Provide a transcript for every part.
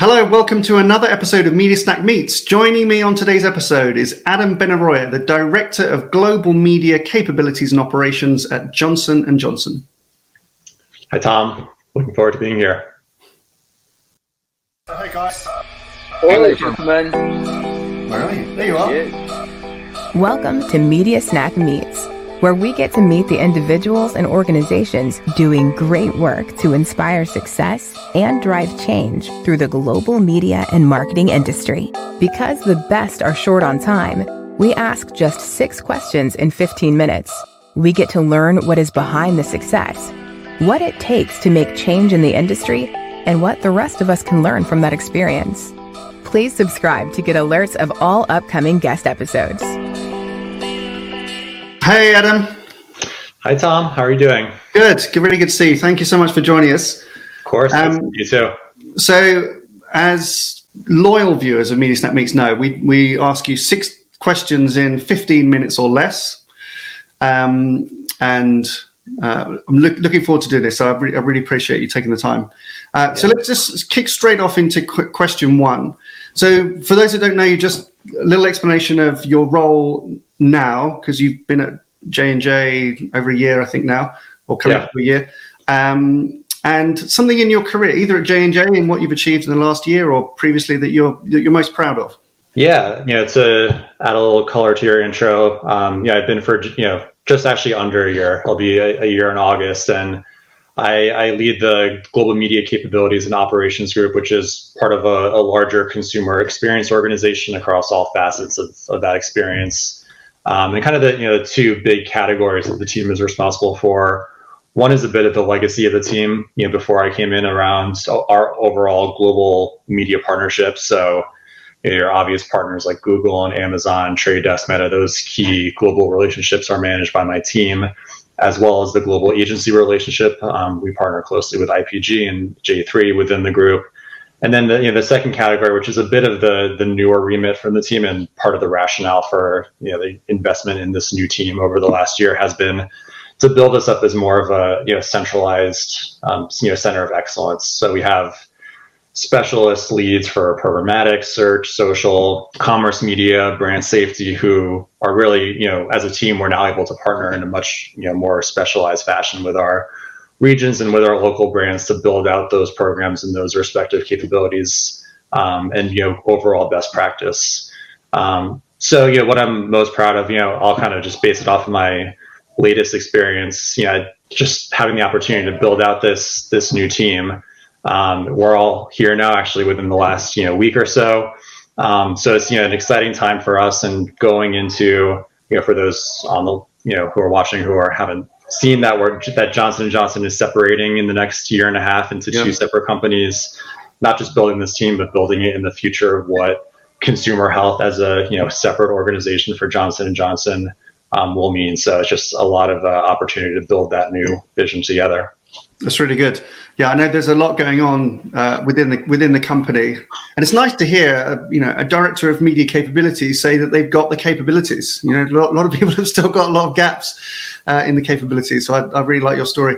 Hello, welcome to another episode of Media Snack Meets. Joining me on today's episode is Adam Benaroya, the Director of Global Media Capabilities and Operations at Johnson & Johnson. Hi, Tom. Looking forward to being here. Hi, guys. Hello, gentlemen. Where are you? There you are. Welcome to Media Snack Meets, where we get to meet the individuals and organizations doing great work to inspire success and drive change through the global media and marketing industry. Because the best are short on time, we ask just six questions in 15 minutes. We get to learn what is behind the success, what it takes to make change in the industry, and what the rest of us can learn from that experience. Please subscribe to get alerts of all upcoming guest episodes. Hey, Adam. Hi, Tom. How are you doing? Good. Good. Really good to see you. Thank you so much for joining us. Of course. Um, you too. So, as loyal viewers of Media Snack Meets know, we, we ask you six questions in 15 minutes or less. Um, and uh, I'm look, looking forward to doing this. So I, re- I really appreciate you taking the time. Uh, So let's just kick straight off into qu- question one. So for those who don't know you, just a little explanation of your role now, because you've been at J and J over a year, I think now, or coming Yeah. up to a year. Um, and something in your career, either at J and J and what you've achieved in the last year, or previously that you're that you're most proud of. Yeah, you know, to add a little color to your intro, um, yeah, I've been for you know just actually under a year. I'll be a, a year in August, and I, I lead the global media capabilities and operations group, which is part of a, a larger consumer experience organization across all facets of, of that experience. Um, and kind of the you know the two big categories that the team is responsible for. One is a bit of the legacy of the team. You know, before I came in around our overall global media partnerships. So you know, your obvious partners like Google and Amazon, Trade Desk, Meta, those key global relationships are managed by my team, as well as the global agency relationship. Um, we partner closely with IPG and J3 within the group. And then the, you know, the second category, which is a bit of the, the newer remit from the team and part of the rationale for you know, the investment in this new team over the last year has been to build us up as more of a you know, centralized um, you know, center of excellence. So we have specialist leads for programmatic, search, social, commerce media, brand safety, who are really, you know, as a team, we're now able to partner in a much, you know, more specialized fashion with our regions and with our local brands to build out those programs and those respective capabilities um, and, you know, overall best practice. Um, so, you know, what I'm most proud of, you know, I'll kind of just base it off of my latest experience, you know, just having the opportunity to build out this this new team. Um, we're all here now, actually, within the last you know week or so. Um, so it's you know an exciting time for us, and going into you know for those on the you know who are watching who are haven't seen that word that Johnson and Johnson is separating in the next year and a half into Yeah. two separate companies. Not just building this team, but building it in the future of what consumer health as a you know separate organization for Johnson and Johnson um, will mean. So it's just a lot of uh, opportunity to build that new vision together. That's really good. Yeah, I know there's a lot going on uh, within the within the company, and it's nice to hear, uh, you know, a director of media capabilities say that they've got the capabilities. You know, a lot, a lot of people have still got a lot of gaps uh, in the capabilities. So I, I really like your story.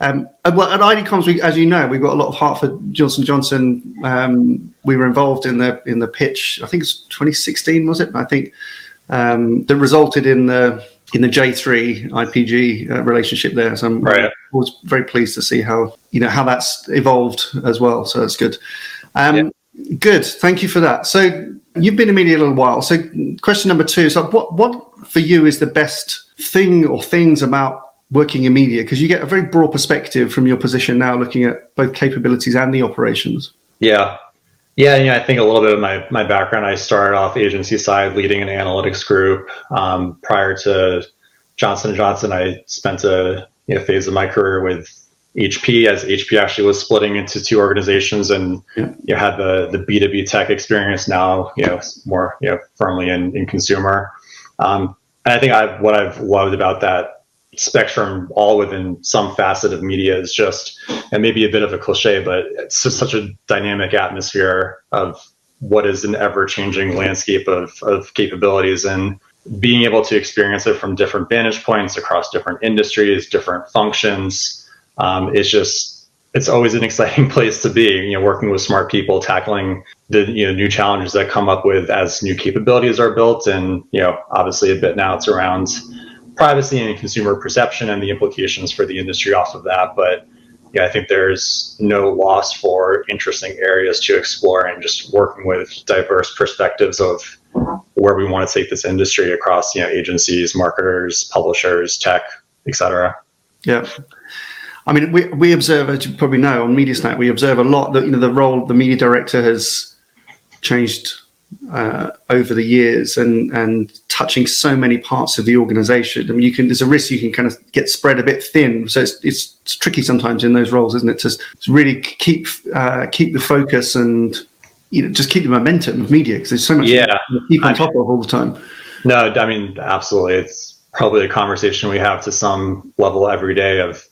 Um, well, at ID Comms, we, as you know, we've got a lot of Hartford Johnson Johnson. Um, we were involved in the in the pitch. I think it's 2016, was it? I think um, that resulted in the in the J3 IPG uh, relationship there. So I'm Right. was very pleased to see how you know how that's evolved as well. So that's good. Um, Good, thank you for that. So you've been in media a little while. So question number two: So what what for you is the best thing or things about working in media? Because you get a very broad perspective from your position now, looking at both capabilities and the operations. Yeah. Yeah, yeah, I think a little bit of my, my background. I started off agency side, leading an analytics group. Um, prior to Johnson Johnson, I spent a you know, phase of my career with HP, as HP actually was splitting into two organizations, and Yeah. you had the the B two B tech experience. Now, you know, more you know firmly in, in consumer. Um, and I think I what I've loved about that spectrum all within some facet of media is just and maybe a bit of a cliche but it's just such a dynamic atmosphere of what is an ever-changing landscape of, of capabilities and being able to experience it from different vantage points across different industries different functions um, is just it's always an exciting place to be. You know, working with smart people, tackling the you know new challenges that come up with as new capabilities are built, and you know, obviously a bit now it's around privacy and consumer perception and the implications for the industry off of that. But yeah, I think there's no loss for interesting areas to explore and just working with diverse perspectives of where we want to take this industry across, you know, agencies, marketers, publishers, tech, etc. Yeah. I mean, we, we observe, as you probably know, on Media MediaSnack, we observe a lot that, you know, the role the media director has changed uh, over the years and and touching so many parts of the organization. I mean, you can there's a risk you can kind of get spread a bit thin. So it's it's, it's tricky sometimes in those roles, isn't it? To, to really keep uh, keep the focus and you know just keep the momentum of media because there's so much yeah keep on top of all the time. No, I mean absolutely. It's probably a conversation we have to some level every day of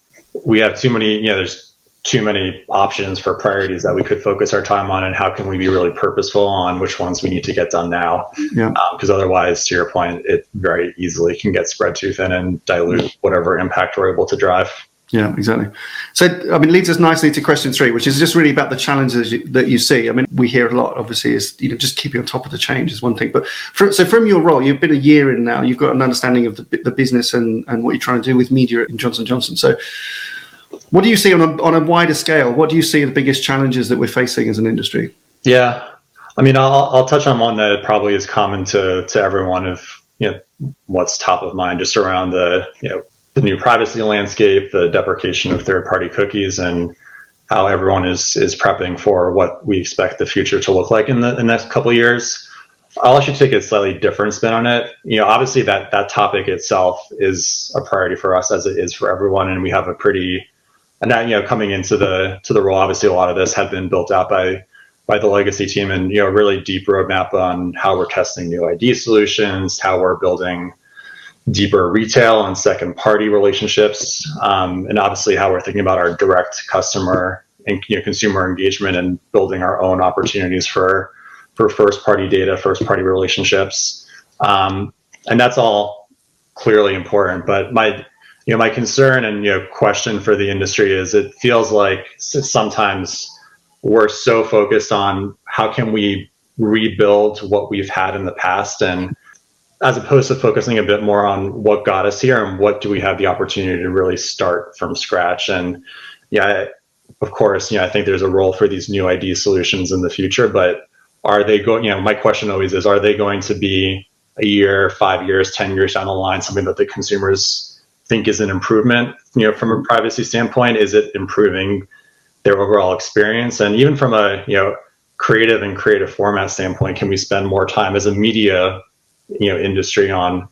we have too many. You know, there's too many options for priorities that we could focus our time on and how can we be really purposeful on which ones we need to get done now? Because um, otherwise to your point it very easily can get spread too thin and dilute whatever impact we're able to drive. Yeah exactly. So i mean leads us nicely to question three which is just really about the challenges you, that you see. I mean we hear a lot obviously is you know just keeping on top of the change is one thing but for, so from your role you've been a year in now you've got an understanding of the, the business and, and what you're trying to do with media in johnson johnson. So what do you see on a, on a wider scale? What do you see the biggest challenges that we're facing as an industry? Yeah, I mean, I'll, I'll touch on one that probably is common to to everyone of you know what's top of mind, just around the you know the new privacy landscape, the deprecation of third party cookies, and how everyone is is prepping for what we expect the future to look like in the, in the next couple of years. I'll actually take a slightly different spin on it. You know, obviously that that topic itself is a priority for us as it is for everyone, and we have a pretty and that you know coming into the to the role, obviously a lot of this had been built out by by the legacy team, and you know really deep roadmap on how we're testing new ID solutions, how we're building deeper retail and second party relationships, um, and obviously how we're thinking about our direct customer and you know, consumer engagement and building our own opportunities for for first party data, first party relationships, um, and that's all clearly important. But my you know, my concern and you know question for the industry is it feels like sometimes we're so focused on how can we rebuild what we've had in the past and as opposed to focusing a bit more on what got us here and what do we have the opportunity to really start from scratch. And yeah of course you know i think there's a role for these new id solutions in the future but are they going you know my question always is are they going to be a year five years ten years down the line something that the consumers think is an improvement you know from a privacy standpoint is it improving their overall experience? And even from a you know creative and creative format standpoint can we spend more time as a media you know industry on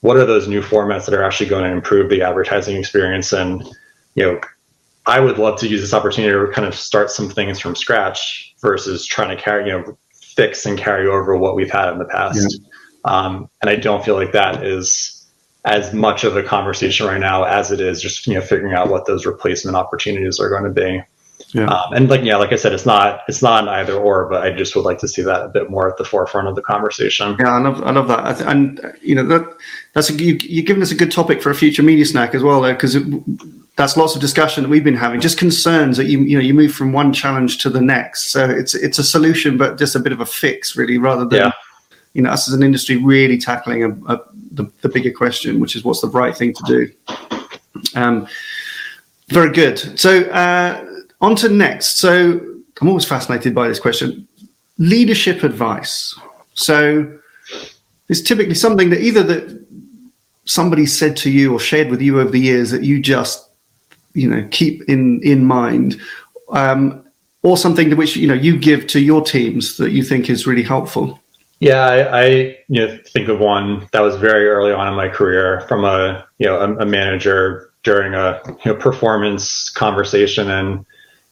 what are those new formats that are actually going to improve the advertising experience? And you know i would love to use this opportunity to kind of start some things from scratch versus trying to carry you know fix and carry over what we've had in the past. Yeah. um, and i don't feel like that is as much of a conversation right now as it is just you know figuring out what those replacement opportunities are going to be. Yeah. Um, and like yeah, like I said, it's not it's not an either or, but I just would like to see that a bit more at the forefront of the conversation. Yeah, I love I love that, and you know that that's a, you, you're giving us a good topic for a future media snack as well, there because that's lots of discussion that we've been having. Just concerns that you you know you move from one challenge to the next, so it's it's a solution, but just a bit of a fix, really, rather than. Yeah you know, us as an industry really tackling a, a, the, the bigger question, which is what's the right thing to do. Um, very good. So uh, on to next. So I'm always fascinated by this question. Leadership advice. So it's typically something that either that somebody said to you or shared with you over the years that you just you know keep in in mind um, or something to which you know you give to your teams that you think is really helpful yeah, I, I, you know think of one that was very early on in my career from a you know a, a manager during a you know, performance conversation, and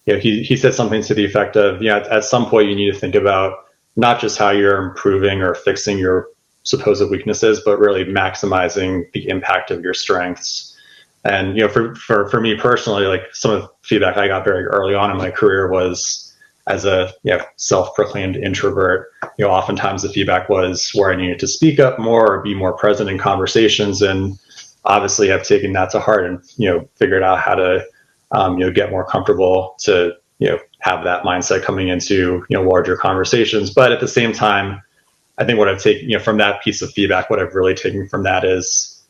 you know he he said something to the effect of, yeah, at, at some point you need to think about not just how you're improving or fixing your supposed weaknesses, but really maximizing the impact of your strengths. And you know, for for for me personally, like some of the feedback I got very early on in my career was as a you know, self-proclaimed introvert, you know, oftentimes the feedback was where I needed to speak up more or be more present in conversations. And obviously I've taken that to heart and, you know, figured out how to um, you know, get more comfortable to, you know, have that mindset coming into, you know, larger conversations. But at the same time, I think what I've taken, you know, from that piece of feedback, what I've really taken from that is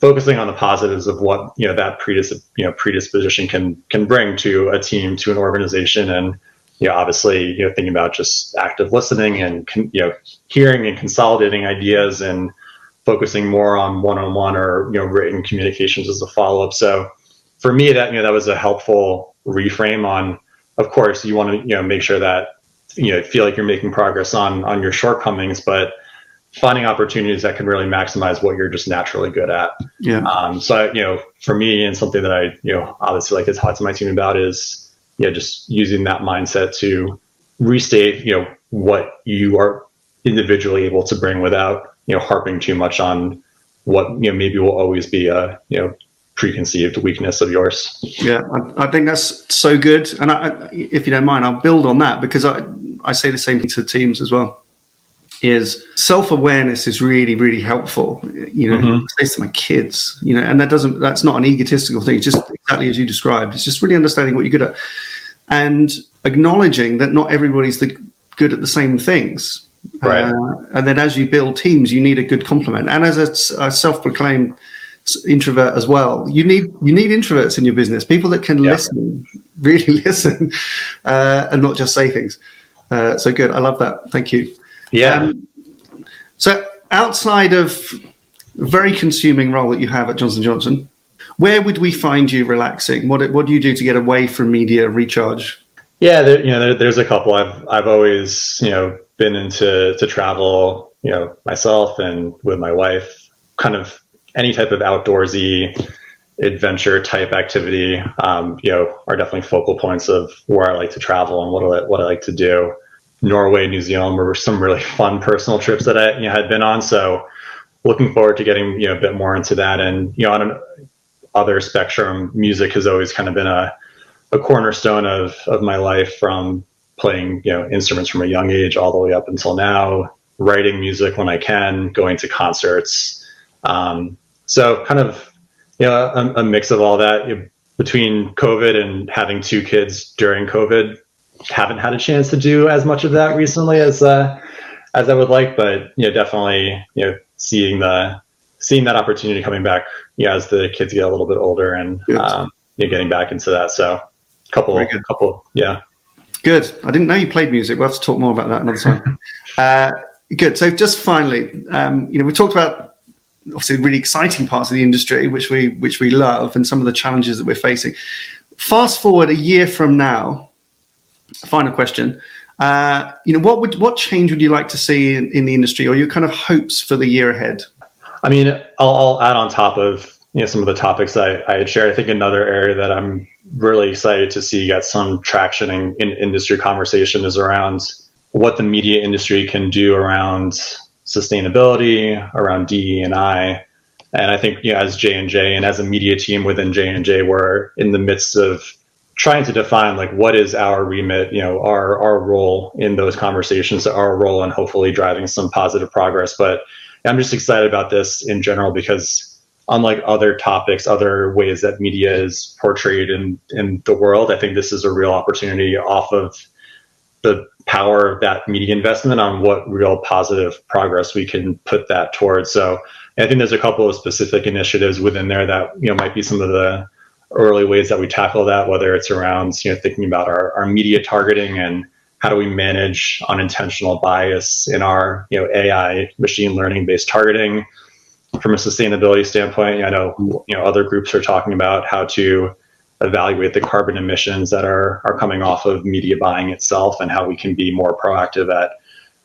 focusing on the positives of what, you know, that predis- you know, predisposition can, can bring to a team, to an organization. And, you know, obviously, you know, thinking about just active listening and, you know, hearing and consolidating ideas and focusing more on one-on-one or, you know, written communications as a follow-up. So for me, that, you know, that was a helpful reframe on, of course, you want to, you know, make sure that you know feel like you're making progress on on your shortcomings but finding opportunities that can really maximize what you're just naturally good at yeah um, so you know for me and something that i you know obviously like to talk to my team about is you know just using that mindset to restate you know what you are individually able to bring without you know harping too much on what you know maybe will always be a you know preconceived weakness of yours. Yeah, I, I think that's so good. And I, if you don't mind, I'll build on that because I, I say the same thing to teams as well. Is self awareness is really really helpful. You know, mm-hmm. I say to my kids, you know, and that doesn't that's not an egotistical thing. It's just exactly as you described. It's just really understanding what you're good at and acknowledging that not everybody's the, good at the same things. Right. Uh, and then as you build teams, you need a good complement. And as a, a self proclaimed introvert as well. You need you need introverts in your business, people that can yeah. listen, really listen, uh, and not just say things. Uh, so good, I love that. Thank you. Yeah. Um, so outside of very consuming role that you have at Johnson Johnson, where would we find you relaxing? What what do you do to get away from media recharge? Yeah, there, you know, there, there's a couple. I've I've always you know been into to travel, you know, myself and with my wife, kind of any type of outdoorsy adventure type activity, um, you know, are definitely focal points of where I like to travel and what I, what I like to do. Norway, New Zealand were some really fun personal trips that I you know, had been on. So looking forward to getting, you know, a bit more into that. And, you know, on an other spectrum, music has always kind of been a, a cornerstone of, of my life from playing, you know, instruments from a young age all the way up until now, writing music when I can, going to concerts, um, so kind of you know a, a mix of all that you know, between COVID and having two kids during COVID. Haven't had a chance to do as much of that recently as uh, as I would like, but you know definitely you know seeing the seeing that opportunity coming back you know, as the kids get a little bit older and um, you know, getting back into that. So couple couple yeah. Good. I didn't know you played music. We'll have to talk more about that another time. uh, good. So just finally, um, you know, we talked about obviously really exciting parts of the industry, which we which we love, and some of the challenges that we're facing. Fast forward a year from now. Final question. Uh, you know, what would what change would you like to see in, in the industry, or your kind of hopes for the year ahead? I mean, I'll, I'll add on top of you know some of the topics I, I had shared. I think another area that I'm really excited to see get some traction in, in industry conversation is around what the media industry can do around sustainability, around DE and I. And I think you know, as J and J and as a media team within J and J, we're in the midst of trying to define like what is our remit, you know, our our role in those conversations, our role in hopefully driving some positive progress. But I'm just excited about this in general because unlike other topics, other ways that media is portrayed in in the world, I think this is a real opportunity off of the power of that media investment on what real positive progress we can put that towards. So I think there's a couple of specific initiatives within there that you know might be some of the early ways that we tackle that, whether it's around you know thinking about our, our media targeting and how do we manage unintentional bias in our you know AI machine learning based targeting. From a sustainability standpoint, I know you know other groups are talking about how to evaluate the carbon emissions that are are coming off of media buying itself and how we can be more proactive at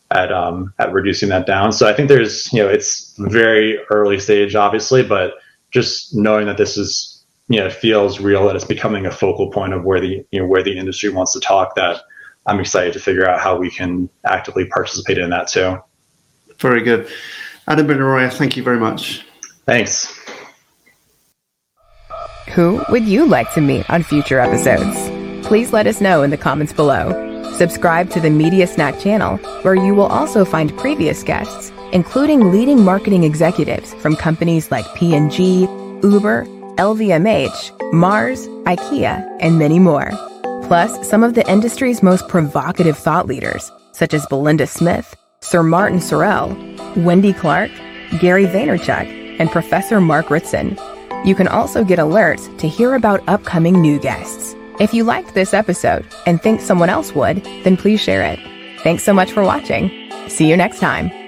at um, at reducing that down. So I think there's you know it's very early stage obviously, but just knowing that this is you know feels real that it's becoming a focal point of where the you know where the industry wants to talk that I'm excited to figure out how we can actively participate in that too. Very good. Adam Benaroya, thank you very much. Thanks. Who would you like to meet on future episodes? Please let us know in the comments below. Subscribe to the Media Snack channel, where you will also find previous guests, including leading marketing executives from companies like P&G, Uber, LVMH, Mars, IKEA, and many more. Plus, some of the industry's most provocative thought leaders, such as Belinda Smith, Sir Martin Sorrell, Wendy Clark, Gary Vaynerchuk, and Professor Mark Ritson. You can also get alerts to hear about upcoming new guests. If you liked this episode and think someone else would, then please share it. Thanks so much for watching. See you next time.